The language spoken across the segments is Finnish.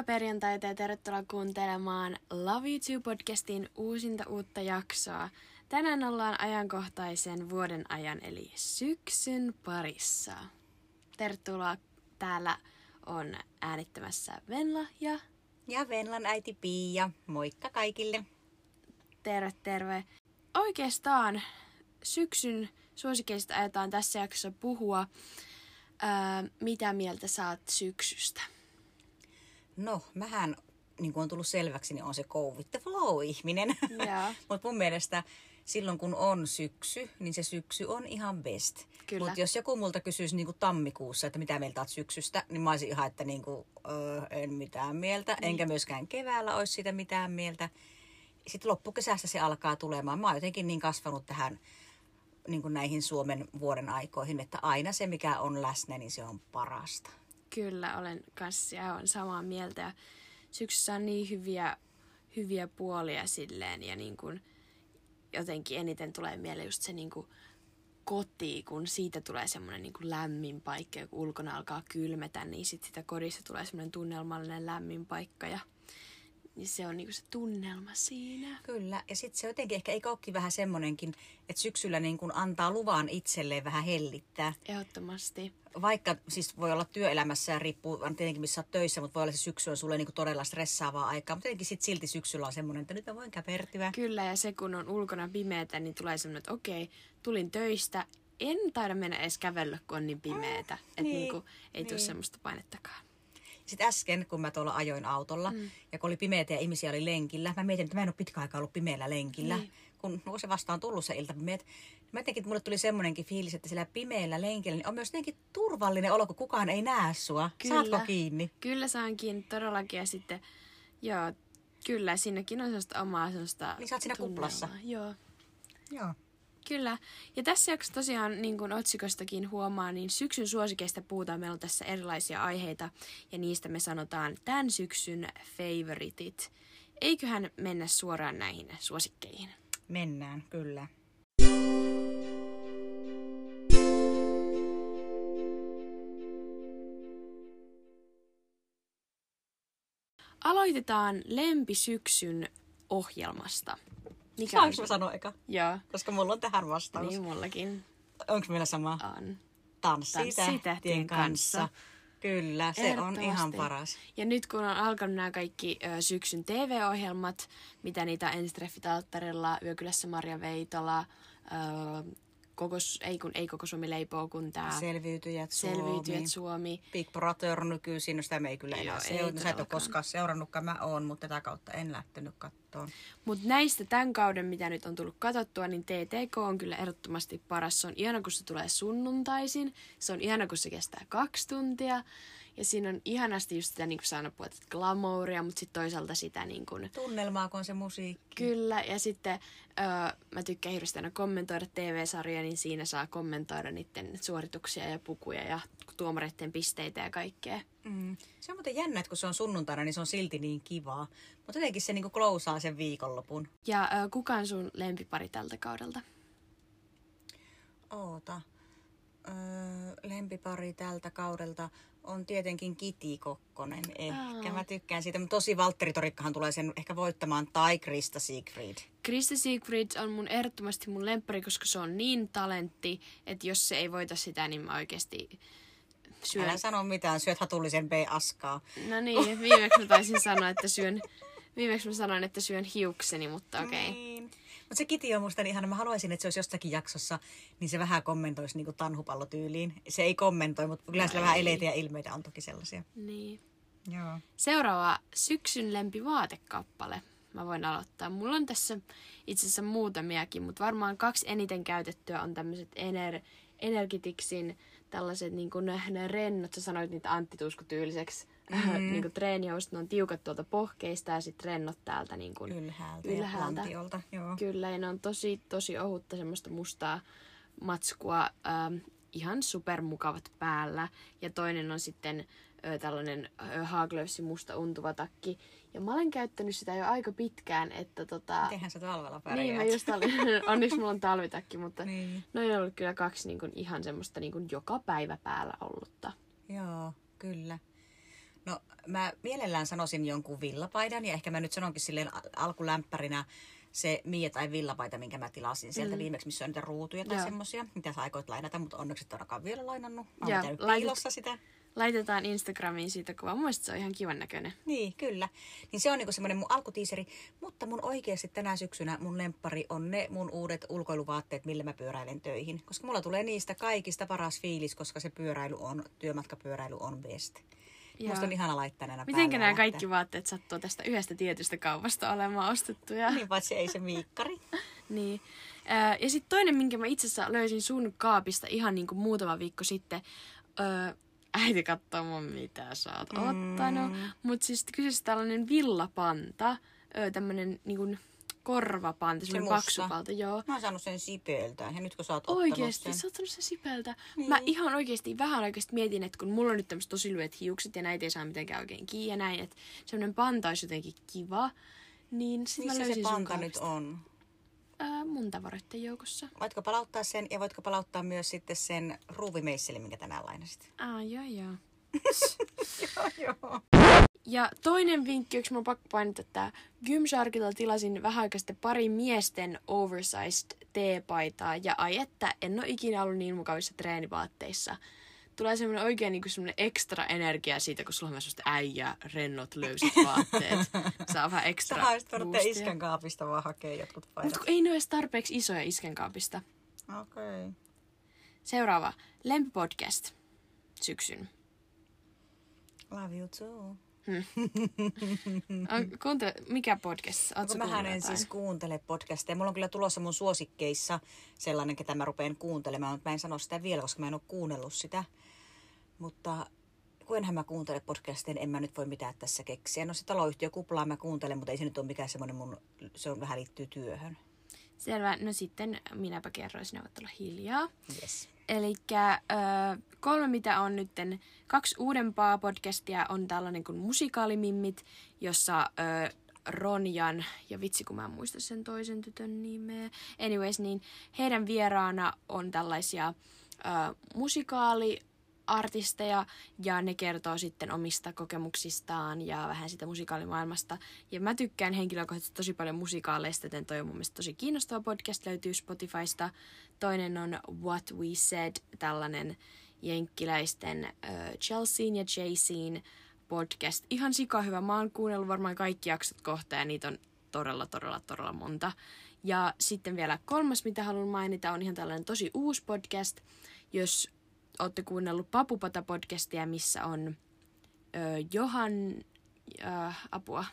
Hyvää perjantaita ja tervetuloa kuuntelemaan Love You Too-podcastin uusinta uutta jaksoa. Tänään ollaan ajankohtaisen vuoden ajan eli syksyn parissa. Tervetuloa. Täällä on äänittämässä Venla ja Ja Venlan äiti Pia. Moikka kaikille. terve terve. Oikeastaan syksyn suosikeista ajetaan tässä jaksossa puhua. Ää, mitä mieltä saat syksystä? No, mähän, niin kuin on tullut selväksi, niin on se go with the flow-ihminen. Mutta mun mielestä silloin kun on syksy, niin se syksy on ihan best. Mutta jos joku multa kysyisi niin kuin tammikuussa, että mitä mieltä oot syksystä, niin mä olisin ihan, että niin kuin, öö, en mitään mieltä. Niin. Enkä myöskään keväällä olisi siitä mitään mieltä. Sitten loppukesästä se alkaa tulemaan. Mä oon jotenkin niin kasvanut tähän niin kuin näihin Suomen vuoden aikoihin, että aina se mikä on läsnä, niin se on parasta. Kyllä, olen kanssa aivan samaa mieltä. Ja syksyssä on niin hyviä, hyviä puolia silleen ja niin kuin jotenkin eniten tulee mieleen just se niin kuin koti, kun siitä tulee semmoinen niin lämmin paikka ja kun ulkona alkaa kylmetä, niin sitten sitä kodissa tulee semmoinen tunnelmallinen lämmin paikka ja niin se on niin kuin se tunnelma siinä. Kyllä, ja sitten se jotenkin ehkä eikö olekin vähän semmoinenkin, että syksyllä niin kun antaa luvan itselleen vähän hellittää. Ehdottomasti. Vaikka siis voi olla työelämässä ja riippuu tietenkin missä olet töissä, mutta voi olla se syksy on sulle niin todella stressaavaa aikaa. Mutta jotenkin sit silti syksyllä on semmoinen, että nyt mä voin käpertyä. Kyllä, ja se kun on ulkona pimeätä, niin tulee semmoinen, että okei, tulin töistä, en taida mennä edes kävellä, kun on niin pimeätä. Että niin, niinku, ei tule niin. semmoista painettakaan. Sitten äsken, kun mä tuolla ajoin autolla mm. ja kun oli pimeätä ja ihmisiä oli lenkillä, mä mietin, että mä en ole pitkä aikaa ollut pimeällä lenkillä. Niin. Kun no, se vasta on tullut se iltapimeät. Mä jotenkin, mulle tuli semmoinenkin fiilis, että sillä pimeällä lenkillä niin on myös jotenkin turvallinen olo, kun kukaan ei näe sua. Kyllä. Saatko kiinni? Kyllä saan kiinni todellakin, ja sitten, joo, kyllä, siinäkin on sellaista omaa sellaista Niin sä oot siinä tunnelmaa. kuplassa. Joo. Joo. Kyllä. Ja tässä jaksossa tosiaan, niin kuin otsikostakin huomaa, niin syksyn suosikeista puhutaan. Meillä on tässä erilaisia aiheita ja niistä me sanotaan tämän syksyn favoritit. Eiköhän mennä suoraan näihin suosikkeihin. Mennään, kyllä. Aloitetaan lempisyksyn ohjelmasta. Mikä Saanko mä sanoa eka? Joo, Koska mulla on tähän vastaus. niin mullakin Onko meillä sama? on. Tanssi, Tanssi tähtien kanssa. kanssa. Kyllä, se on ihan paras. Ja nyt kun on alkanut nämä kaikki ö, syksyn TV-ohjelmat, mitä niitä on Enstreffit alttarilla, Yökylässä Marja Veitola, ö, koko, ei, kun, ei koko Suomi leipoo, kun tämä Selviytyjät Suomi. Selviytyjät Suomi. Big Brother nykyisin, no sitä me ei kyllä enää Joo, ei seurannut. Sä et ole koskaan seurannutkaan, mä oon, mutta tätä kautta en lähtenyt kattoon. Mutta näistä tämän kauden, mitä nyt on tullut katsottua, niin TTK on kyllä ehdottomasti paras. Se on ihana, kun se tulee sunnuntaisin. Se on ihana, kun se kestää kaksi tuntia. Ja siinä on ihanasti just sitä, niin kuin sä aina puhut, että glamouria, mutta sitten toisaalta sitä niin kuin, Tunnelmaa, kun on se musiikki. Kyllä, ja sitten öö, mä tykkään hirveästi aina kommentoida TV-sarjoja, niin siinä saa kommentoida niiden suorituksia ja pukuja ja tuomareiden pisteitä ja kaikkea. Mm. Se on muuten jännä, että kun se on sunnuntaina, niin se on silti niin kivaa. Mutta jotenkin se niinku klousaa sen viikonlopun. Ja öö, kuka on sun lempipari tältä kaudelta? Oota. Öö, lempipari tältä kaudelta on tietenkin Kiti Kokkonen. Ehkä Aa. mä tykkään siitä. Mutta tosi Valtteri Torikkahan tulee sen ehkä voittamaan tai Krista Siegfried. Krista Siegfried on mun ehdottomasti mun lemppari, koska se on niin talentti, että jos se ei voita sitä, niin mä oikeasti syön. Älä sano mitään, syöt hatullisen B-askaa. No niin, viimeksi mä taisin sanoa, että syön... Viimeksi mä sanoin, että syön hiukseni, mutta okei. Okay. Niin. Mutta se Kiti on musta niin ihana. Mä haluaisin, että se olisi jostakin jaksossa, niin se vähän kommentoisi niin tanhupallotyyliin. Se ei kommentoi, mutta kyllä No sillä vähän ei. eleitä ja ilmeitä on toki sellaisia. Niin. Joo. Seuraava syksyn lempivaatekkappale. Mä voin aloittaa. Mulla on tässä itse asiassa muutamiakin, mutta varmaan kaksi eniten käytettyä on tämmöiset ener- Energitixin tällaiset niin kuin ne, ne rennot, sä sanoit niitä Antti Tuisku-tyyliseksi mm-hmm. niin kuin treenihousut, ne on tiukat tuolta pohkeista ja sitten rennot täältä niin kuin Ylhäältä, ylhäältä. ja. Joo. Kyllä, ja ne on tosi, tosi ohutta semmoista mustaa matskua, ähm, ihan supermukavat päällä. Ja toinen on sitten ö, tällainen Haaglöfsin musta untuva takki. Ja mä olen käyttänyt sitä jo aika pitkään, että tota... Mitenhän sä talvella pärjäät? Niin, mä just olin, onneksi mulla on talvitakki, mutta Niin. noin on ollut kyllä kaksi niin kuin, ihan semmoista niin kuin joka päivä päällä ollutta. Joo, kyllä. No mä mielellään sanoisin jonkun villapaidan ja ehkä mä nyt sanonkin silleen al- alkulämpärinä se Mia tai villapaita, minkä mä tilasin sieltä mm. viimeksi, missä on niitä ruutuja tai Joo. semmosia, mitä sä aikoit lainata, mutta onneksi et ainakaan vielä lainannut. Mä oon pitänyt piilossa sitä. Laitetaan Instagramiin siitä kuva. Mun mielestä se on ihan kivan näköinen. Niin, kyllä. Niin se on niinku semmoinen mun alkutiiseri. Mutta mun oikeasti tänä syksynä mun lemppari on ne mun uudet ulkoiluvaatteet, millä mä pyöräilen töihin. Koska mulla tulee niistä kaikista paras fiilis, koska se pyöräily on, työmatkapyöräily on best. Joo. Musta on ihana laittaa näinä Mitenkä nämä kaikki vaatteet sattuu tästä yhdestä tietystä kaupasta olemaan ostettuja? Niin, paitsi ei se miikkari. Niin. Ja sitten toinen, minkä mä itse asiassa löysin sun kaapista ihan niin kuin muutama viikko sitten. Öö, äiti katsoo mun, mitä sä oot mm. ottanut. Mutta siis kyseessä tällainen villapanta. Öö, tämmönen niin kuin korvapanta, semmoinen musta. paksu palta, joo. Mä oon saanut sen sipeltä ja nyt kun sä oot Oikeesti, ottanut sä sen. oot ottanut sen sipeltä. Niin. Mä ihan oikeesti vähän oikeesti mietin, että kun mulla on nyt tämmöiset tosi lyhyet hiukset ja näitä ei saa mitenkään oikein kiinni ja näin, että semmoinen panta olisi jotenkin kiva. Niin sit mä Missä löysin se panta nyt on? Ää, mun tavaroiden joukossa. Voitko palauttaa sen ja voitko palauttaa myös sitten sen ruuvimeisselin, minkä tänään lainasit? Ah, joo joo. Joo, joo. Ja toinen vinkki, yksi mun pakko painottaa, että Gymsharkilta tilasin vähän aikaa sitten pari miesten oversized teepaitaa. Ja ai että, en ole ikinä ollut niin mukavissa treenivaatteissa. Tulee semmoinen oikein niin semmoinen ekstra energia siitä, kun sulla on semmoista äijä, rennot, löysät vaatteet. Saa vähän Sä ekstra voinut boostia. iskän kaapista vaan hakea jotkut Mutta paidat. kun ei ne ole edes tarpeeksi isoja iskenkaapista. Okei. Okay. Seuraava. Lempipodcast. Syksyn. Love you too. On, kuuntele, mikä podcast? Ootko mähän en siis kuuntele podcasteja. Mulla on kyllä tulossa mun suosikkeissa sellainen, ketä mä rupean kuuntelemaan, mutta mä en sano sitä vielä, koska mä en ole kuunnellut sitä. Mutta kun enhän mä kuuntele podcasteja, en mä nyt voi mitään tässä keksiä. No se taloyhtiökuplaa mä kuuntelen, mutta ei se nyt ole mikään semmoinen mun, se on vähän liittyy työhön. Selvä. No sitten minäpä kerroin, sinä voit olla hiljaa. Yes. Eli kolme, mitä on nytten, kaksi uudempaa podcastia on tällainen kuin Musikaalimimmit, jossa ö, Ronjan, ja vitsi kun mä en muista sen toisen tytön nimeä. Anyways, niin heidän vieraana on tällaisia ö, musikaaliartisteja, ja ne kertoo sitten omista kokemuksistaan ja vähän sitä musikaalimaailmasta. Ja mä tykkään henkilökohtaisesti tosi paljon musikaaleista, joten toi on mun mielestä tosi kiinnostava podcast, löytyy Spotifysta. Toinen on What We Said, tällainen jenkkiläisten äh, Chelsean ja Jayceen podcast. Ihan sika hyvä. Mä oon kuunnellut varmaan kaikki jaksot kohta ja niitä on todella, todella, todella monta. Ja sitten vielä kolmas, mitä haluan mainita, on ihan tällainen tosi uusi podcast. Jos olette kuunnellut Papupata-podcastia, missä on ö, Johan, ö, apua,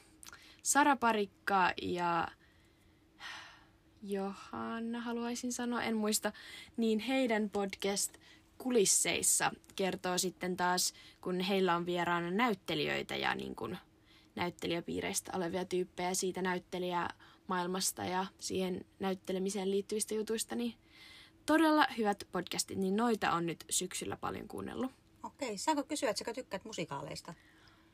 Sara Parikka ja Johanna haluaisin sanoa, en muista, niin heidän podcast kulisseissa kertoo sitten taas, kun heillä on vieraana näyttelijöitä ja niin kuin näyttelijäpiireistä olevia tyyppejä siitä näyttelijämaailmasta ja siihen näyttelemiseen liittyvistä jutuista, niin todella hyvät podcastit, niin noita on nyt syksyllä paljon kuunnellut. Okei, saanko kysyä, että sä tykkäät musikaaleista?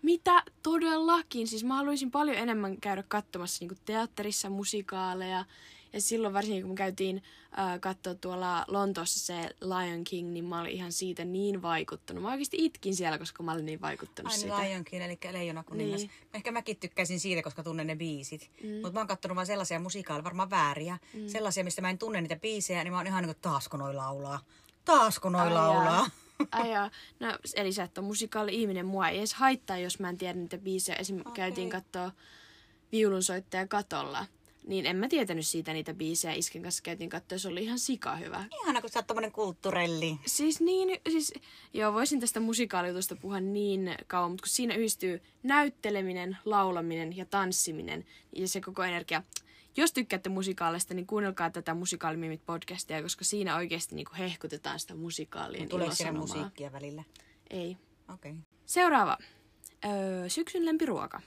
Mitä todellakin? Siis mä haluaisin paljon enemmän käydä katsomassa niin teatterissa musikaaleja. Ja silloin varsinkin kun me käytiin äh, katsoa tuolla Lontoossa se Lion King, niin mä olin ihan siitä niin vaikuttunut. Mä oikeasti itkin siellä, koska mä olin niin vaikuttunut Ai siitä. Lion King, eli Leijona kuningas. Niin. Niin. Ehkä mäkin tykkäisin siitä, koska tunnen ne biisit. Mm. Mutta mä oon kattonut vaan sellaisia musikaaleja, varmaan vääriä. Mm. Sellaisia, mistä mä en tunne niitä biisejä, niin mä oon ihan niin kuin taasko noi laulaa. Taasko noi Ai laulaa. jaa. Ai jaa. No, eli sä et ole musikaali-ihminen. Mua ei edes haittaa, jos mä en tiedä niitä biisejä. Esim. Okay. käytiin katsoa viulunsoittaja katolla. Niin en mä tietänyt siitä niitä biisejä. Isken kanssa käytiin katsoa, se oli ihan sika hyvä. Ihana, kun sä oot tommonen kulttuurelli. Siis niin, siis, joo, voisin tästä musikaalijutusta puhua niin kauan, mutta kun siinä yhdistyy näytteleminen, laulaminen ja tanssiminen ja se koko energia. Jos tykkäätte musikaalista, niin kuunnelkaa tätä Musikaalimimit podcastia, koska siinä oikeasti niin hehkutetaan sitä musikaalien Tuleeko siinä ilosanomaa. musiikkia välillä? Ei. Okei. Okay. Seuraava. Öö, syksyn lempiruoka.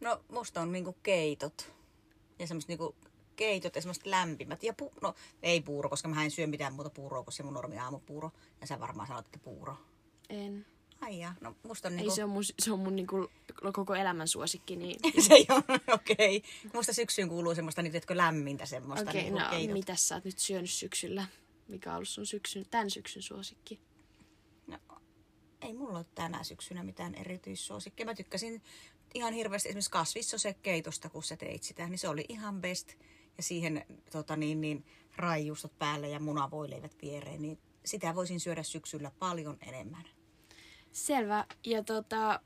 No musta on niinku keitot. Ja semmoset niinku keitot ja semmoset lämpimät. Ja pu- no ei puuro, koska mä en syö mitään muuta puuroa kuin se mun normi aamupuuro. Ja sä varmaan sanot, että puuro. En. Ai ja, no musta on Ei, niinku... se on mun, se on mun niinku koko elämän suosikki. Niin... se ei ole, okei. Okay. Musta syksyyn kuuluu semmoista niinku, etkö lämmintä semmoista Okei, niinku no keitot. mitäs sä oot nyt syönyt syksyllä? Mikä on ollut sun syksyn, tämän syksyn suosikki? No, ei mulla ole tänä syksynä mitään erityissuosikkeja. Mä tykkäsin ihan hirveästi esimerkiksi kasvissosekeitosta, kun sä teit sitä, niin se oli ihan best. Ja siihen tota niin, niin, raijuustot päälle ja munavoileivät viereen, niin sitä voisin syödä syksyllä paljon enemmän. Selvä. Ja tota,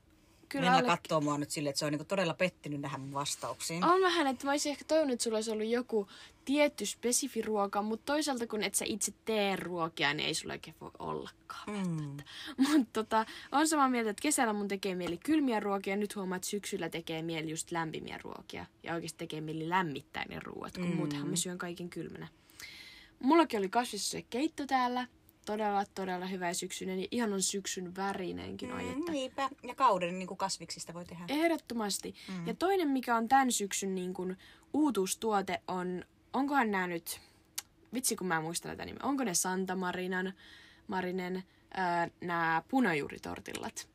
Kyllä Minna alle... katsoo mua nyt silleen, että se on niinku todella pettynyt tähän mun vastauksiin. On vähän, että mä olisin ehkä toivonut, että sulla olisi ollut joku tietty spesifi ruoka, mutta toisaalta kun et sä itse tee ruokia, niin ei sulla oikein voi ollakaan. Mm. Mutta tota, on samaa mieltä, että kesällä mun tekee mieli kylmiä ruokia, nyt huomaa, että syksyllä tekee mieli just lämpimiä ruokia. Ja oikeasti tekee mieli lämmittää ne ruoat, kun mm. muutenhan mä syön kaiken kylmänä. Mullakin oli kasvissa keitto täällä todella, todella hyvä syksyinen ja ihanan syksyn värinenkin mm, että... Niinpä, ja kauden niin kuin kasviksista voi tehdä. Ehdottomasti. Mm. Ja toinen, mikä on tämän syksyn niin kuin, uutuustuote on, onkohan nämä nyt, vitsi kun mä muistan tätä nimeä, onko ne Santa Marinan, Marinen, ää, nämä punajuuritortillat?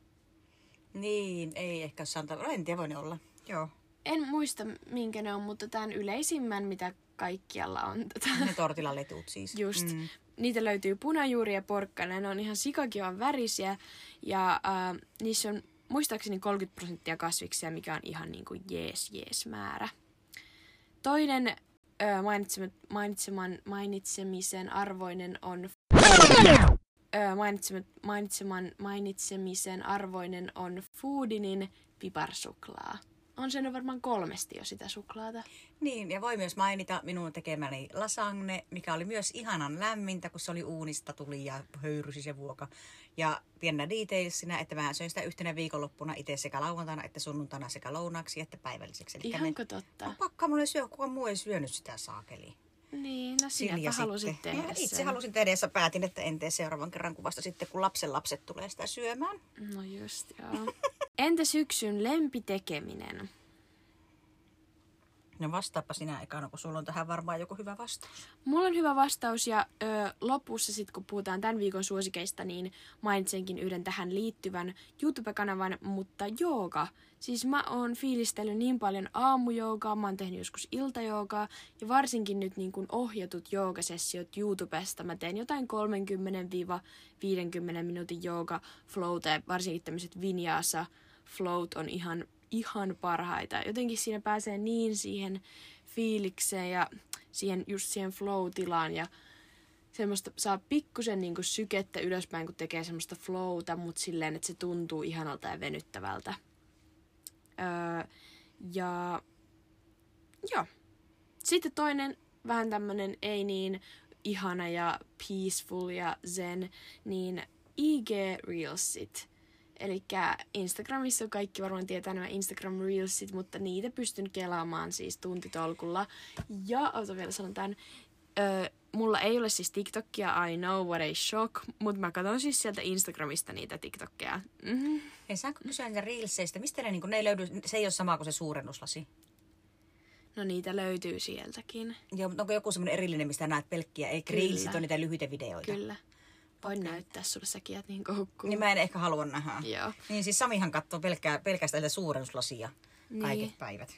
Niin, ei ehkä Santa, en tiedä voi ne olla, joo. En muista minkä ne on, mutta tämän yleisimmän, mitä kaikkialla on. Tätä. Ne tortilaletut siis. Just. Mm niitä löytyy punajuuri ja porkkana. Ne on ihan sikakivan värisiä ja äh, niissä on muistaakseni 30 prosenttia kasviksia, mikä on ihan niin kuin jees jees määrä. Toinen äh, mainitseman, mainitseman, mainitsemisen arvoinen on äh, mainitseman, mainitseman, mainitsemisen arvoinen on Foodinin piparsuklaa on sen varmaan kolmesti jo sitä suklaata. Niin, ja voi myös mainita minun tekemäni lasagne, mikä oli myös ihanan lämmintä, kun se oli uunista tuli ja höyrysi se vuoka. Ja pienä detailsinä, että mä söin sitä yhtenä viikonloppuna itse sekä lauantaina että sunnuntaina sekä lounaksi että päivälliseksi. Eli Ihanko me... totta? No, pakka mulle syö, kuka muu ei syönyt sitä saakeli. Niin, no sinäpä halusit tehdä no, Itse sen. halusin tehdä ja päätin, että en tee seuraavan kerran kuvasta sitten, kun lapsen lapset tulee sitä syömään. No just, joo. Entä syksyn lempitekeminen? No vastaappa sinä ekana, kun sulla on tähän varmaan joku hyvä vastaus. Mulla on hyvä vastaus ja ö, lopussa sitten kun puhutaan tämän viikon suosikeista, niin mainitsenkin yhden tähän liittyvän YouTube-kanavan, mutta jooga. Siis mä oon fiilistellyt niin paljon aamujoogaa, mä oon tehnyt joskus iltajoogaa ja varsinkin nyt niin kuin ohjatut joogasessiot YouTubesta. Mä teen jotain 30-50 minuutin jooga flowta ja varsinkin tämmöiset vinyasa float on ihan ihan parhaita. Jotenkin siinä pääsee niin siihen fiilikseen ja siihen, just siihen flow-tilaan ja semmoista saa pikkusen niinku sykettä ylöspäin, kun tekee semmoista flowta, mutta silleen, että se tuntuu ihanalta ja venyttävältä. Öö, ja joo. Sitten toinen vähän tämmönen ei niin ihana ja peaceful ja zen, niin IG Reelsit. Eli Instagramissa kaikki varmaan tietää nämä Instagram Reelsit, mutta niitä pystyn kelaamaan siis tuntitolkulla. Ja, ota vielä sanon tämän, ö, mulla ei ole siis TikTokia, I know what a shock, mutta mä katson siis sieltä Instagramista niitä TikTokkeja. Mm-hmm. Hei, saanko kysyä niitä Reelseistä? Mistä ne, niin ne ei löydy, se ei ole sama kuin se suurennuslasi? No niitä löytyy sieltäkin. Joo, mutta onko joku semmoinen erillinen, mistä näet pelkkiä, ei Reelsit on niitä lyhyitä videoita? Kyllä. Voin näyttää sulle, säkin niin koukkuu. Niin mä en ehkä halua nähdä. Joo. Niin siis Samihan katsoo pelkkää, pelkästään suurennuslasia niin. kaiket päivät.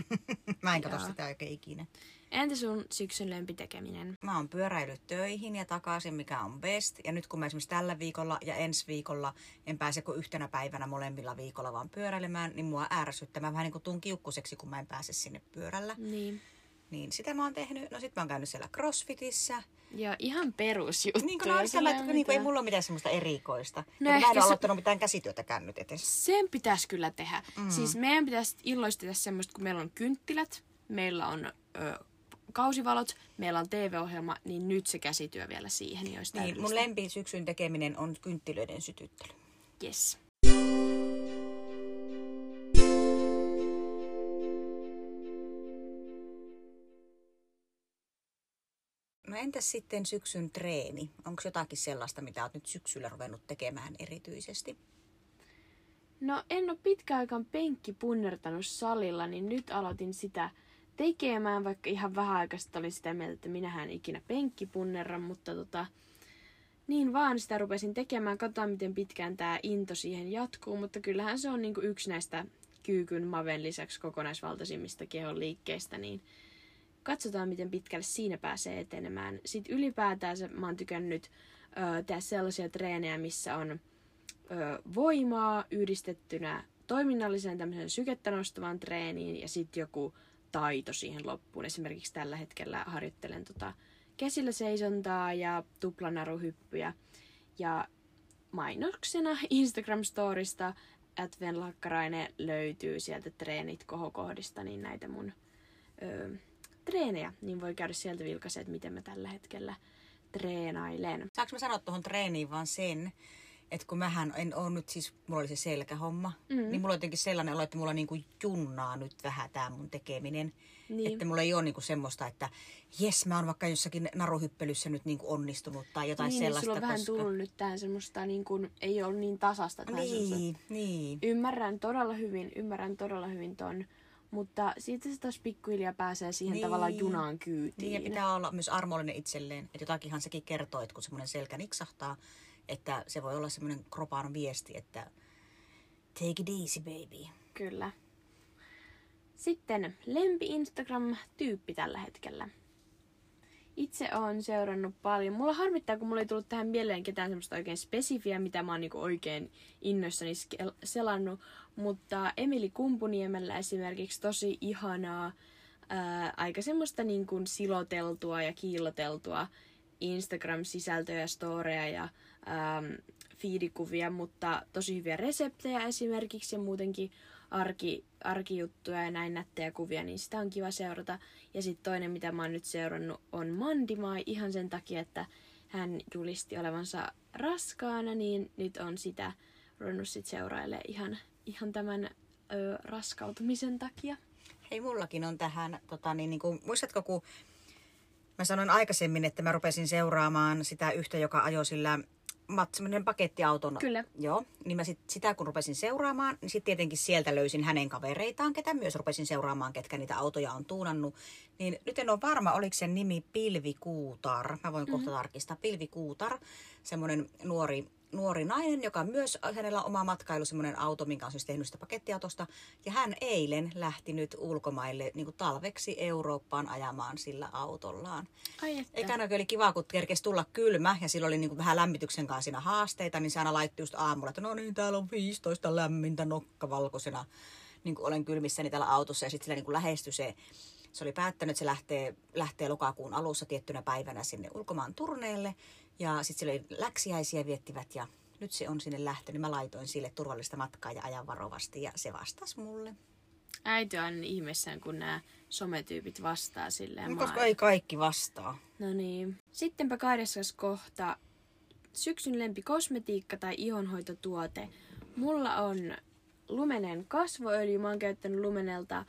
mä en katso sitä oikein ikinä. Entä sun syksyn lempitekeminen? Mä oon pyöräillyt töihin ja takaisin, mikä on best. Ja nyt kun mä esimerkiksi tällä viikolla ja ensi viikolla en pääse kuin yhtenä päivänä molemmilla viikolla vaan pyöräilemään, niin mua ärsyttää. Mä vähän niin kuin tuun kiukkuseksi, kun mä en pääse sinne pyörällä. Niin. Niin sitä mä oon tehnyt. No sit mä oon käynyt siellä CrossFitissä. Joo, ihan perusjuttuja. Niin kuin no, sitä, että niin kuin ei mulla ole mitään semmoista erikoista. No mä en se... aloittanut mitään käsityötäkään nyt etes. Sen pitäisi kyllä tehdä. Mm. Siis meidän pitäisi illoista semmoista, kun meillä on kynttilät, meillä on ö, kausivalot, meillä on TV-ohjelma, niin nyt se käsityö vielä siihen. Joista niin, mun lempi syksyn tekeminen on kynttilöiden sytyttely. Yes. Entäs sitten syksyn treeni? Onko jotakin sellaista, mitä olet nyt syksyllä ruvennut tekemään erityisesti? No en ole pitkä aikaan penkki punnertanut salilla, niin nyt aloitin sitä tekemään, vaikka ihan vähän aikaista oli sitä mieltä, että minähän ikinä penkki punnerra, mutta tota, niin vaan sitä rupesin tekemään. Katsotaan, miten pitkään tämä into siihen jatkuu, mutta kyllähän se on niinku yksi näistä kyykyn maven lisäksi kokonaisvaltaisimmista kehon liikkeistä, niin katsotaan, miten pitkälle siinä pääsee etenemään. Sitten ylipäätään mä oon tykännyt ö, tehdä sellaisia treenejä, missä on ö, voimaa yhdistettynä toiminnalliseen tämmöiseen sykettä nostavaan treeniin ja sitten joku taito siihen loppuun. Esimerkiksi tällä hetkellä harjoittelen tota käsillä seisontaa ja tuplanaruhyppyjä. Ja mainoksena Instagram-storista Adven Lakkarainen löytyy sieltä treenit kohokohdista, niin näitä mun ö, treenejä, niin voi käydä sieltä vilkaisen, että miten mä tällä hetkellä treenailen. Saanko mä sanoa tuohon treeniin vaan sen, että kun mähän en ole nyt siis, mulla oli se selkähomma, mm. niin mulla on jotenkin sellainen olo, että mulla niinku junnaa nyt vähän tämä mun tekeminen. Niin. Että mulla ei ole niinku semmoista, että jes, mä oon vaikka jossakin naruhyppelyssä nyt niinku onnistunut tai jotain niin, sellaista. sulla on vähän koska... tullut nyt tähän semmoista, niin kuin, ei ole niin tasasta. Semmoista- Niin, niin. Ymmärrän todella hyvin, ymmärrän todella hyvin ton, mutta siitä se taas pikkuhiljaa pääsee siihen Niin. tavallaan junaan kyytiin. Niin, ja pitää olla myös armollinen itselleen. Että jotakinhan sekin kertoo, että kun semmoinen selkä niksahtaa, että se voi olla semmoinen kropan viesti, että take it easy baby. Kyllä. Sitten lempi Instagram-tyyppi tällä hetkellä. Itse olen seurannut paljon. Mulla harmittaa, kun mulla ei tullut tähän mieleen ketään semmoista oikein spesifiä, mitä mä oon niinku oikein innoissani selannut. Mutta Emili Kumpuniemellä esimerkiksi tosi ihanaa, ää, aika semmoista niin kuin siloteltua ja kiilloteltua Instagram-sisältöjä, ja storeja ja ähm, fiidikuvia, mutta tosi hyviä reseptejä esimerkiksi ja muutenkin arki, arkijuttuja ja näin nättejä kuvia, niin sitä on kiva seurata. Ja sitten toinen, mitä mä oon nyt seurannut, on Mandimai ihan sen takia, että hän julisti olevansa raskaana, niin nyt on sitä ruvennut sit seurailemaan ihan, ihan tämän ö, raskautumisen takia. Hei, mullakin on tähän, tota, niin, niin kuin, muistatko kun mä sanoin aikaisemmin, että mä rupesin seuraamaan sitä yhtä, joka ajoi sillä mat, semmoinen pakettiauton. Kyllä. Joo, niin mä sit, sitä kun rupesin seuraamaan, niin sitten tietenkin sieltä löysin hänen kavereitaan, ketä myös rupesin seuraamaan, ketkä niitä autoja on tuunannut. Niin nyt en ole varma, oliko sen nimi Pilvikuutar. Mä voin kohta tarkistaa. Pilvikuutar, semmoinen nuori, nuori nainen, joka myös, hänellä on oma matkailu, semmoinen auto, minkä on siis tehnyt sitä pakettiautosta. Ja hän eilen lähti nyt ulkomaille niin kuin talveksi Eurooppaan ajamaan sillä autollaan. Ai että. Eikä oli kiva, kun kerkesi tulla kylmä ja sillä oli niin kuin vähän lämmityksen kanssa siinä haasteita, niin se aina laittoi just aamulla, että no niin, täällä on 15 lämmintä nokka valkoisena, niin kuin olen kylmissäni täällä autossa ja sitten sillä niin kuin lähestyi se, se oli päättänyt, että se lähtee, lähtee lokakuun alussa tiettynä päivänä sinne ulkomaan turneelle ja sitten sillä oli läksiäisiä viettivät ja nyt se on sinne lähtenyt. Mä laitoin sille turvallista matkaa ja ajan varovasti ja se vastasi mulle. Äiti on aina ihmeessään, kun nämä sometyypit vastaa silleen. No, koska ei kaikki vastaa. No niin. Sittenpä kahdeksas kohta. Syksyn lempi kosmetiikka tai ihonhoitotuote. Mulla on lumenen kasvoöljy. Mä oon käyttänyt lumenelta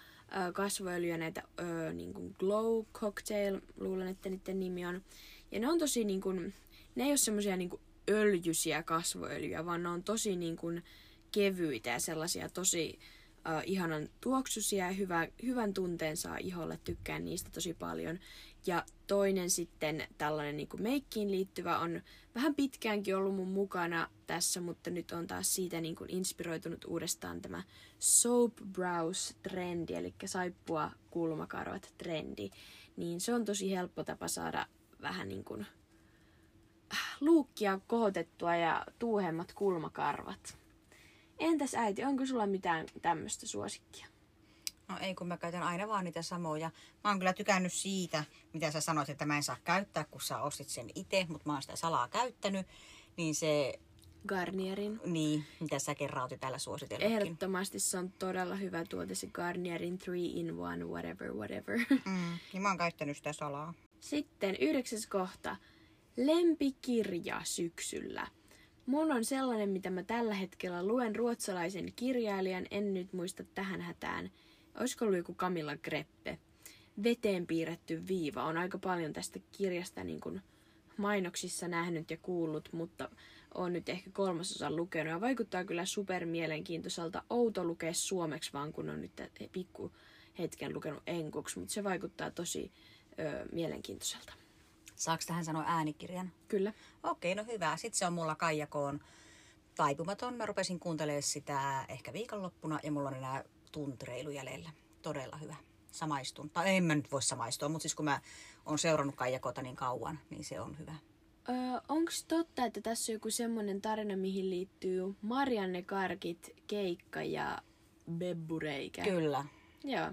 kasvoöljyä näitä ö, niin kuin Glow Cocktail. Luulen, että niiden nimi on. Ja ne on tosi niin kuin, ne ei ole semmosia niin kuin öljyisiä kasvoöljyjä, vaan ne on tosi niin kuin kevyitä ja sellaisia tosi äh, ihanan tuoksuisia ja hyvä, hyvän tunteen saa iholle. Tykkään niistä tosi paljon. Ja toinen sitten tällainen niin meikkiin liittyvä on vähän pitkäänkin ollut mun mukana tässä, mutta nyt on taas siitä niin kuin inspiroitunut uudestaan tämä Soap Brows trendi, eli saippua kulmakarvat trendi. Niin se on tosi helppo tapa saada vähän niin kuin luukkia kohotettua ja tuuhemmat kulmakarvat. Entäs äiti, onko sulla mitään tämmöistä suosikkia? No ei, kun mä käytän aina vaan niitä samoja. Mä oon kyllä tykännyt siitä, mitä sä sanoit, että mä en saa käyttää, kun sä ostit sen itse, mutta mä oon sitä salaa käyttänyt. Niin se, Garnierin. niin, mitä sä kerrautit täällä suositellutkin. Ehdottomasti se on todella hyvä tuote, se Garnierin 3 in 1, whatever, whatever. Mm, niin mä oon käyttänyt sitä salaa. Sitten yhdeksäs kohta. Lempikirja syksyllä. Mulla on sellainen, mitä mä tällä hetkellä luen ruotsalaisen kirjailijan, en nyt muista tähän hätään. Olisiko ollut joku Camilla Greppe? Veteen piirretty viiva. On aika paljon tästä kirjasta niin kuin mainoksissa nähnyt ja kuullut, mutta on nyt ehkä kolmasosan lukenut. Ja vaikuttaa kyllä super mielenkiintoiselta. Outo lukea suomeksi vaan, kun on nyt pikku hetken lukenut enkuksi, mutta se vaikuttaa tosi ö, mielenkiintoiselta. Saaks tähän sanoa äänikirjan? Kyllä. Okei, no hyvä. Sitten se on mulla Kaijakoon taipumaton. Mä rupesin kuuntelemaan sitä ehkä viikonloppuna ja mulla on enää tuntireilu jäljellä. Todella hyvä. Samaistun. Tai en mä nyt voi samaistua, mutta siis kun mä oon seurannut Kaijakota niin kauan, niin se on hyvä. Öö, Onko totta, että tässä on joku semmoinen tarina, mihin liittyy Marianne Karkit, keikka ja bebbureikä? Kyllä. Joo.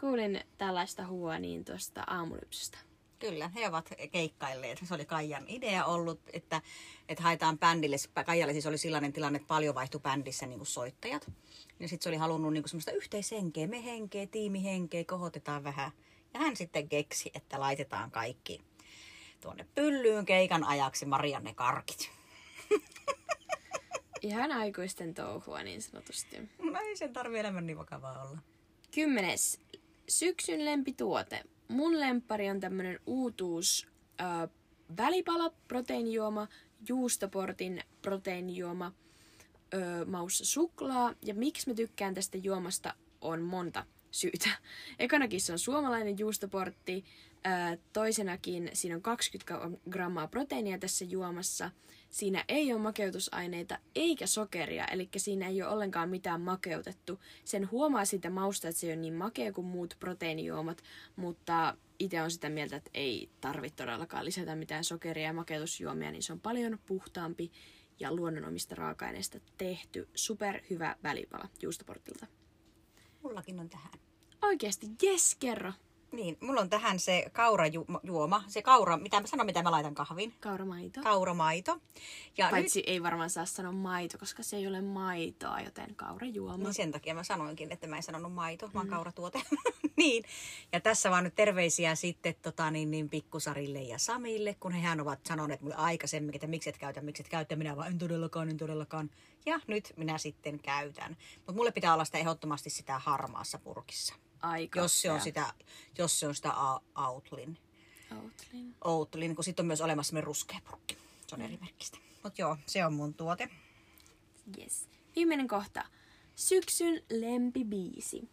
Kuulin tällaista huua niin tuosta aamulypsystä. Kyllä, he ovat keikkailleet. Se oli Kaijan idea ollut, että, että haetaan bändille. Kaijalle siis oli sellainen tilanne, että paljon vaihtui bändissä niin kuin soittajat. Ja sitten se oli halunnut niin kuin semmoista yhteishenkeä, me henkeä, tiimihenkeä, kohotetaan vähän. Ja hän sitten keksi, että laitetaan kaikki tuonne pyllyyn keikan ajaksi Marianne Karkit. Ihan aikuisten touhua niin sanotusti. No ei sen tarvi elämän niin vakavaa olla. Kymmenes. Syksyn lempituote. Mun lempari on tämmönen uutuus äh, välipala proteiinijuoma, juustoportin proteiinijuoma, ö, maussa suklaa. Ja miksi mä tykkään tästä juomasta on monta syytä. Ekanakin se on suomalainen juustoportti. Toisenakin siinä on 20 grammaa proteiinia tässä juomassa. Siinä ei ole makeutusaineita eikä sokeria, eli siinä ei ole ollenkaan mitään makeutettu. Sen huomaa siitä mausta, että se ei ole niin makea kuin muut proteiinijuomat, mutta itse on sitä mieltä, että ei tarvitse todellakaan lisätä mitään sokeria ja makeutusjuomia, niin se on paljon puhtaampi ja luonnonomista raaka-aineista tehty superhyvä välipala juustoportilta. Mullakin on tähän. Oikeasti, jes, kerro. Niin, mulla on tähän se kaurajuoma, se kaura, mitä mä sanon, mitä mä laitan kahviin. Kauramaito. Kauramaito. Ja Paitsi nyt... ei varmaan saa sanoa maito, koska se ei ole maitoa, joten kaurajuoma. Niin sen takia mä sanoinkin, että mä en sanonut maito, mm. vaan kauratuote. niin. Ja tässä vaan nyt terveisiä sitten tota, niin, niin, Pikkusarille ja Samille, kun hehän ovat sanoneet mulle aikaisemmin, että miksi et käytä, miksi et käytä. Minä vaan en todellakaan, en todellakaan. Ja nyt minä sitten käytän. Mutta mulle pitää olla sitä ehdottomasti sitä harmaassa purkissa. Aika. Jos se on sitä, jos se on sitä Outlin. Outlin. Outlin, kun sitten on myös olemassa me ruskea purkki. Se on eri merkistä. Mutta joo, se on mun tuote. Yes. Viimeinen kohta. Syksyn lempibiisi.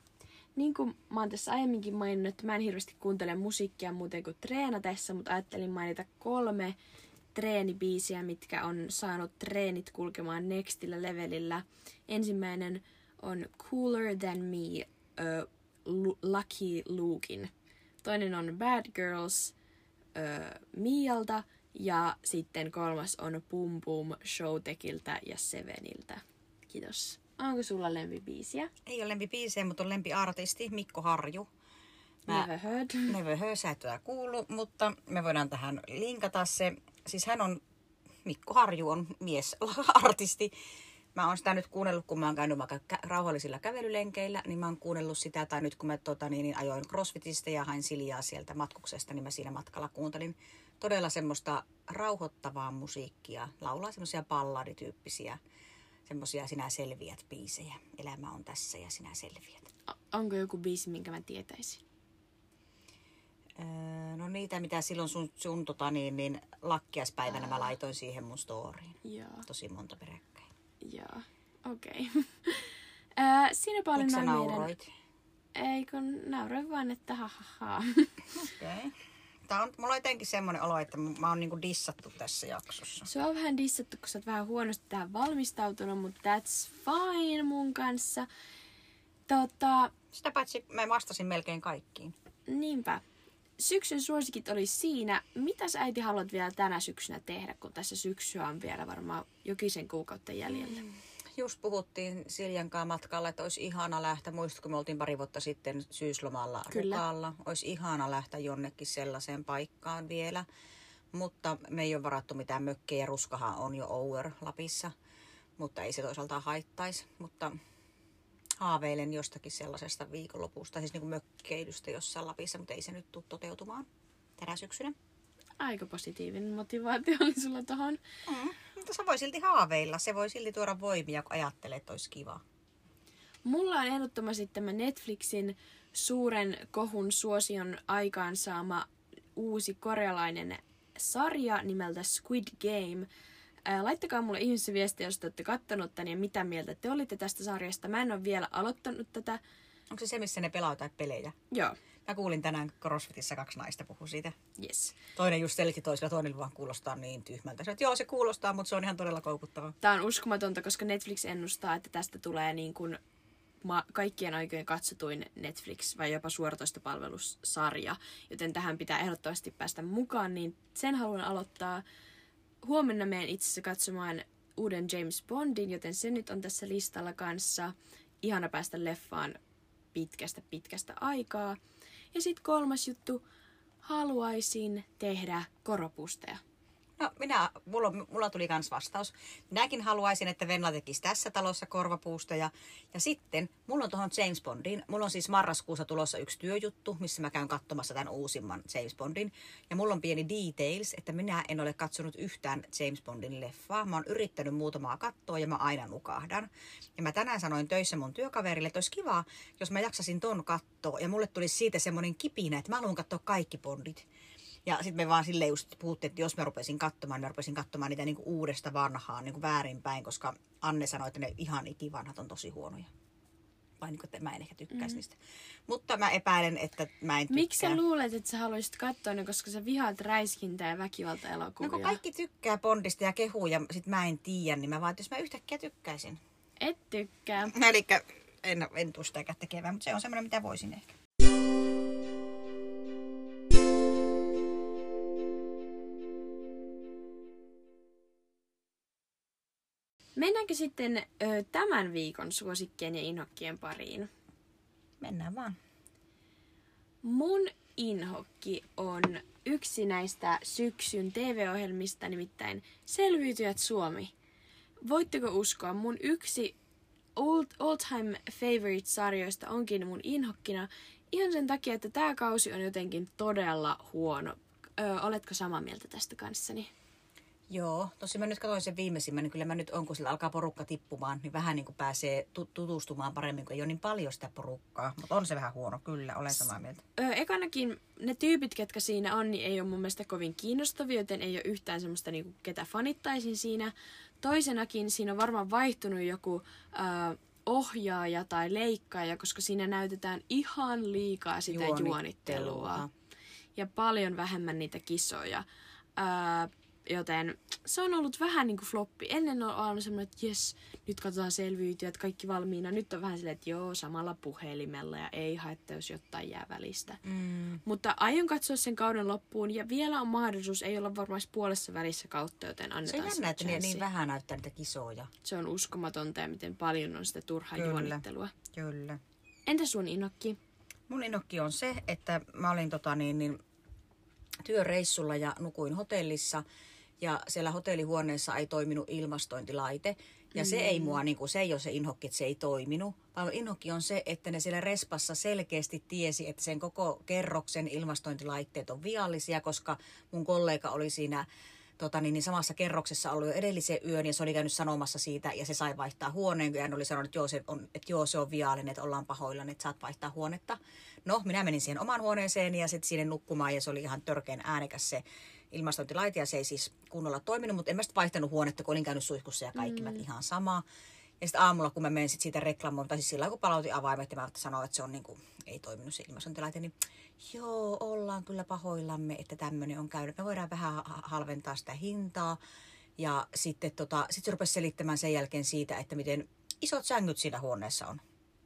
Niin kuin mä oon tässä aiemminkin maininnut, että mä en hirveästi kuuntele musiikkia muuten kuin treenatessa, mutta ajattelin mainita kolme treenibiisiä, mitkä on saanut treenit kulkemaan nextillä levelillä. Ensimmäinen on Cooler Than Me, uh, Lucky Lukein. Toinen on Bad Girls uh, Mialta ja sitten kolmas on Pum Pum Showtekiltä ja Seveniltä. Kiitos. Onko sulla lempibiisiä? Ei ole lempibiisiä, mutta on lempiartisti Mikko Harju. Mä never heard. Never heard, sä et kuulu, mutta me voidaan tähän linkata se. Siis hän on, Mikko Harju on mies artisti. Mä oon sitä nyt kuunnellut, kun mä oon käynyt vaikka rauhallisilla kävelylenkeillä, niin mä oon kuunnellut sitä, tai nyt kun mä tota, niin, niin ajoin crossfitistä ja hain siljaa sieltä matkuksesta, niin mä siinä matkalla kuuntelin todella semmoista rauhoittavaa musiikkia, laulaa semmoisia palladityyppisiä semmoisia sinä selviät biisejä. Elämä on tässä ja sinä selviät. Onko joku biisi, minkä mä tietäisin? Öö, no niitä, mitä silloin sun, sun tota, niin, niin, lakkiaspäivänä mä laitoin siihen mun storyin. Joo. Tosi monta peräkkäin. Joo, okei. Okay. siinä paljon Miksi nauroit? Meidän... Ei, kun nauroin vaan, että ha ha ha. Okei. Okay. Tää on, mulla on jotenkin semmoinen olo, että mä oon niinku dissattu tässä jaksossa. Se on vähän dissattu, kun sä oot vähän huonosti tähän valmistautunut, mutta that's fine mun kanssa. Tota... Sitä paitsi mä vastasin melkein kaikkiin. Niinpä. Syksyn suosikit oli siinä. Mitä sä äiti haluat vielä tänä syksynä tehdä, kun tässä syksyä on vielä varmaan jokisen kuukautta jäljellä? Mm just puhuttiin Siljankaan matkalla, että olisi ihana lähteä, muistatko kun me oltiin pari vuotta sitten syyslomalla Kyllä. Rukalla, olisi ihana lähteä jonnekin sellaiseen paikkaan vielä, mutta me ei ole varattu mitään mökkejä, ruskahan on jo over Lapissa, mutta ei se toisaalta haittaisi, mutta haaveilen jostakin sellaisesta viikonlopusta, siis niin kuin mökkeilystä jossain Lapissa, mutta ei se nyt tule toteutumaan tänä syksynä. Aika positiivinen motivaatio oli sulla tohon. Mm, mutta se voi silti haaveilla. Se voi silti tuoda voimia, kun ajattelee, että olisi kiva. Mulla on ehdottomasti tämä Netflixin suuren kohun suosion aikaansaama uusi korealainen sarja nimeltä Squid Game. Ää, laittakaa mulle ihmeessä viestiä, jos te olette kattonut tän ja mitä mieltä te olitte tästä sarjasta. Mä en ole vielä aloittanut tätä. Onko se se, missä ne pelaa jotain pelejä? Joo. Mä kuulin tänään CrossFitissa kaksi naista puhu siitä. Yes. Toinen just selitti toisella, toinen vaan kuulostaa niin tyhmältä. Sanoin, että joo, se kuulostaa, mutta se on ihan todella koukuttava. Tämä on uskomatonta, koska Netflix ennustaa, että tästä tulee niin kuin ma- kaikkien aikojen katsotuin Netflix- vai jopa suoratoistopalvelussarja. Joten tähän pitää ehdottomasti päästä mukaan, niin sen haluan aloittaa. Huomenna menen itse asiassa katsomaan uuden James Bondin, joten se nyt on tässä listalla kanssa. Ihana päästä leffaan pitkästä pitkästä aikaa. Ja sitten kolmas juttu, haluaisin tehdä koropusteja. No minä, mulla, mulla tuli kans vastaus. Minäkin haluaisin, että Venla tekisi tässä talossa korvapuustoja. Ja sitten mulla on tuohon James Bondiin. Mulla on siis marraskuussa tulossa yksi työjuttu, missä mä käyn katsomassa tämän uusimman James Bondin. Ja mulla on pieni details, että minä en ole katsonut yhtään James Bondin leffaa. Mä oon yrittänyt muutamaa kattoa ja mä aina nukahdan. Ja mä tänään sanoin töissä mun työkaverille, että olisi kiva, jos mä jaksasin ton kattoa. Ja mulle tuli siitä semmoinen kipinä, että mä haluan katsoa kaikki Bondit. Ja sitten me vaan silleen just puhuttiin, että jos mä rupesin katsomaan, mä rupesin katsomaan niitä niinku uudesta vanhaan niinku väärinpäin, koska Anne sanoi, että ne ihan ikivanhat on tosi huonoja. Vai niin kuin, että mä en ehkä tykkäisi mm. niistä. Mutta mä epäilen, että mä en tykkää. Miksi sä luulet, että sä haluaisit katsoa ne, koska sä vihaat räiskintää ja väkivalta-elokuvia? No kun kaikki tykkää Bondista ja kehuu ja sit mä en tiedä, niin mä vaan, että jos mä yhtäkkiä tykkäisin. Et tykkää. Eli en, en tule sitäkään tekemään, mutta se on semmoinen, mitä voisin ehkä. Mennäänkö sitten ö, tämän viikon suosikkien ja inhokkien pariin? Mennään vaan. Mun inhokki on yksi näistä syksyn TV-ohjelmista, nimittäin Selviytyjät Suomi. Voitteko uskoa, mun yksi old, all-time favorite-sarjoista onkin mun inhokkina ihan sen takia, että tämä kausi on jotenkin todella huono. Ö, oletko samaa mieltä tästä kanssani? Joo, tosi mä nyt katsoin sen viimeisimmän, niin kyllä mä nyt on, kun sillä alkaa porukka tippumaan, niin vähän niin kuin pääsee tutustumaan paremmin, kun ei ole niin paljon sitä porukkaa. Mutta on se vähän huono, kyllä, olen samaa mieltä. Öö, ekanakin ne tyypit, ketkä siinä on, niin ei ole mun mielestä kovin kiinnostavia, joten ei ole yhtään semmoista, niin kuin, ketä fanittaisin siinä. Toisenakin siinä on varmaan vaihtunut joku öö, ohjaaja tai leikkaaja, koska siinä näytetään ihan liikaa sitä juonittelua. juonittelua. Ja paljon vähemmän niitä kisoja. Öö, Joten se on ollut vähän niin kuin floppi. Ennen on ollut semmoinen, että jes, nyt katsotaan selviytyä, että kaikki valmiina. Nyt on vähän silleen, että joo, samalla puhelimella ja ei haittaa, jos jotain jää välistä. Mm. Mutta aion katsoa sen kauden loppuun ja vielä on mahdollisuus, ei olla varmaan puolessa välissä kautta, joten annetaan se. on jännä, että niin, niin vähän näyttää niitä kisoja. Se on uskomatonta ja miten paljon on sitä turhaa kyllä, juonittelua. Kyllä. Entä sun inokki? Mun inokki on se, että mä olin tota niin, niin työreissulla ja nukuin hotellissa – ja siellä hotellihuoneessa ei toiminut ilmastointilaite. Ja mm. se ei mm. mua, niin kuin, se ei ole se inhokki, että se ei toiminut, vaan inhokki on se, että ne siellä respassa selkeästi tiesi, että sen koko kerroksen ilmastointilaitteet on viallisia, koska mun kollega oli siinä tota, niin, niin samassa kerroksessa ollut jo edellisen yön ja se oli käynyt sanomassa siitä ja se sai vaihtaa huoneen ja hän oli sanonut, että joo se on, että joo, se on viallinen, että ollaan pahoilla, että saat vaihtaa huonetta. No, minä menin siihen omaan huoneeseen ja sitten sinne nukkumaan ja se oli ihan törkeän äänekäs se ilmastointilaite ja se ei siis kunnolla toiminut, mutta en mä sitten vaihtanut huonetta, kun olin käynyt suihkussa ja kaikki mm. ihan sama. Ja sitten aamulla, kun mä menin sit siitä reklamoon, tai siis sillä kun palautin avaimet ja mä sanoin, että se on niin kuin, ei toiminut se ilmastointilaite, niin joo, ollaan kyllä pahoillamme, että tämmöinen on käynyt. Me voidaan vähän halventaa sitä hintaa. Ja sitten tota, sit se rupesi selittämään sen jälkeen siitä, että miten isot sängyt siinä huoneessa on.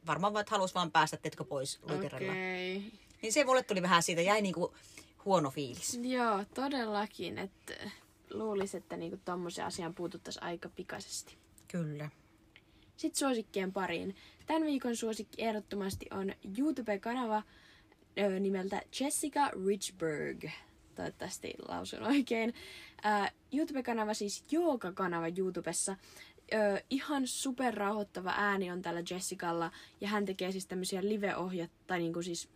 Varmaan vaan, että halusi vaan päästä, teetkö pois luikerella. Okay. Niin se mulle tuli vähän siitä, jäi niinku huono fiilis. Joo, todellakin. Että luulisi, että niinku tommosen asian puututtaisiin aika pikaisesti. Kyllä. Sitten suosikkien pariin. Tämän viikon suosikki ehdottomasti on YouTube-kanava ö, nimeltä Jessica Richberg. Toivottavasti lausun oikein. YouTube-kanava siis Jooga-kanava YouTubessa. Ö, ihan super rauhoittava ääni on tällä Jessicalla ja hän tekee siis tämmöisiä live-ohjat, tai niinku siis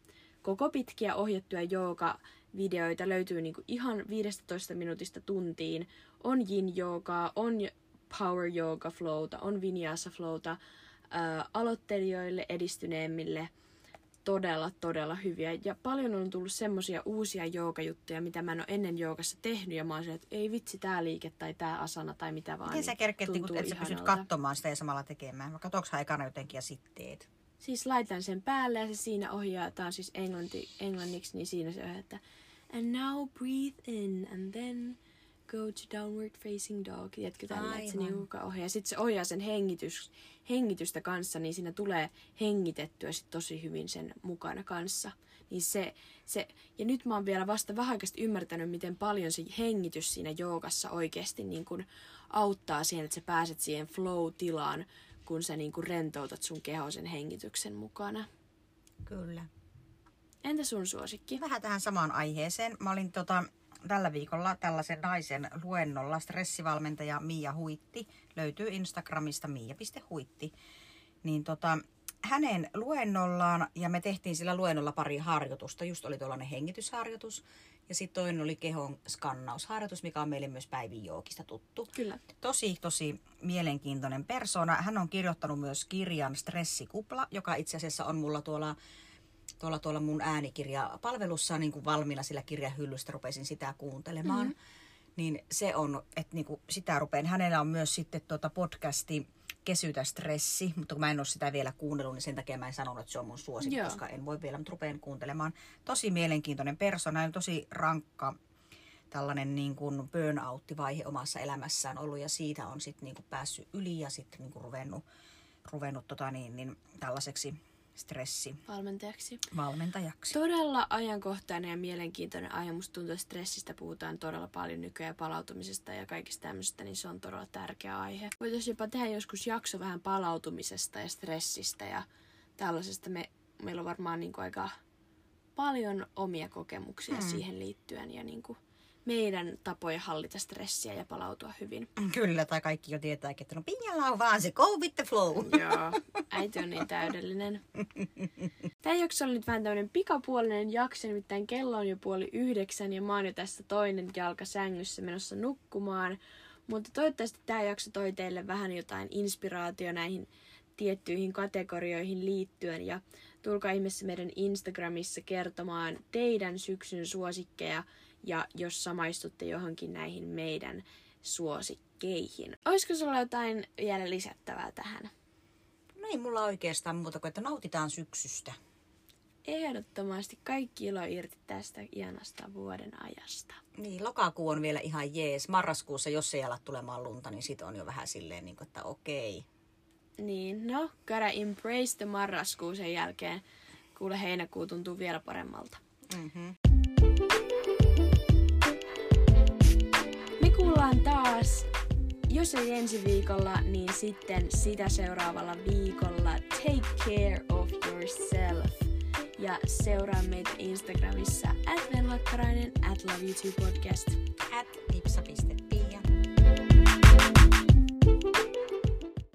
koko pitkiä ohjattuja jooga videoita löytyy niinku ihan 15 minuutista tuntiin. On yin joogaa, on power yoga flowta, on vinyasa flowta ää, aloittelijoille, edistyneemmille todella, todella hyviä. Ja paljon on tullut semmosia uusia joogajuttuja, mitä mä en ole ennen joogassa tehnyt. Ja mä oon että ei vitsi, tää liike tai tää asana tai mitä vaan. Miten niin sä kerkeet, kun et sä pysyt katsomaan sitä ja samalla tekemään? Mä katsoinko ekana jotenkin ja sitten teet? Siis laitan sen päälle ja se siinä ohjaa, tää on siis englanti, englanniksi, niin siinä se ohjaa, että And now breathe in and then go to downward facing dog. Tiedätkö tällä, että se Aivan. niinku ohjaa. Ja sitten se ohjaa sen hengitys, hengitystä kanssa, niin siinä tulee hengitettyä sit tosi hyvin sen mukana kanssa. Niin se, se, ja nyt mä oon vielä vasta vähän ymmärtänyt, miten paljon se hengitys siinä joogassa oikeasti niin kun auttaa siihen, että sä pääset siihen flow-tilaan, kun sä niin kun rentoutat sun keho sen hengityksen mukana. Kyllä. Entä sun suosikki? Vähän tähän samaan aiheeseen. Mä olin tota, tällä viikolla tällaisen naisen luennolla. Stressivalmentaja Mia Huitti. Löytyy Instagramista mia.huitti. Niin tota, hänen luennollaan, ja me tehtiin sillä luennolla pari harjoitusta. Just oli tuollainen hengitysharjoitus. Ja sitten toinen oli kehon skannausharjoitus, mikä on meille myös Päivin Jookista tuttu. Kyllä. Tosi, tosi mielenkiintoinen persona. Hän on kirjoittanut myös kirjan Stressikupla, joka itse asiassa on mulla tuolla, tuolla, tuolla mun äänikirjapalvelussa niin kuin valmiina sillä kirjahyllystä. Rupesin sitä kuuntelemaan. Mm-hmm. Niin se on, että niin kuin sitä rupean. Hänellä on myös sitten tuota podcasti Kesytä stressi, mutta kun mä en ole sitä vielä kuunnellut, niin sen takia mä en sanonut, että se on mun suosikki, Joo. koska en voi vielä, mutta rupean kuuntelemaan. Tosi mielenkiintoinen persona ja tosi rankka tällainen niin kuin burnout-vaihe omassa elämässään ollut ja siitä on sitten niin kuin päässyt yli ja sitten niin kuin ruvennut, ruvennut tota niin, niin tällaiseksi stressivalmentajaksi. Valmentajaksi. Todella ajankohtainen ja mielenkiintoinen aihe. Musta tuntuu, että stressistä puhutaan todella paljon nykyään ja palautumisesta ja kaikista tämmöistä, niin se on todella tärkeä aihe. Voitaisiin jopa tehdä joskus jakso vähän palautumisesta ja stressistä ja tällaisesta. Me, meillä on varmaan niin kuin aika paljon omia kokemuksia mm. siihen liittyen ja niin kuin meidän tapoja hallita stressiä ja palautua hyvin. Kyllä, tai kaikki jo tietääkin, että no Pinjalla on vaan se go with the flow. Joo, äiti on niin täydellinen. Tämä jakso oli nyt vähän tämmöinen pikapuolinen jakso, nimittäin kello on jo puoli yhdeksän ja mä oon jo tässä toinen jalka sängyssä menossa nukkumaan. Mutta toivottavasti tämä jakso toi teille vähän jotain inspiraatio näihin tiettyihin kategorioihin liittyen ja tulkaa ihmeessä meidän Instagramissa kertomaan teidän syksyn suosikkeja ja jos samaistutte johonkin näihin meidän suosikkeihin. Olisiko sulla jotain vielä lisättävää tähän? No ei mulla oikeastaan muuta kuin, että nautitaan syksystä. Ehdottomasti kaikki ilo irti tästä ihanasta vuoden ajasta. Niin, lokakuu on vielä ihan jees. Marraskuussa, jos ei ala tulemaan lunta, niin sit on jo vähän silleen, niin kuin, että okei. Niin, no, gotta embrace the marraskuu sen jälkeen. Kuule, heinäkuu tuntuu vielä paremmalta. Mm-hmm. Yes. Jos ei ensi viikolla, niin sitten sitä seuraavalla viikolla. Take care of yourself. Ja seuraa meitä Instagramissa at venlakkarainen, at loveyoutubepodcast. At lipsa.pia. thank you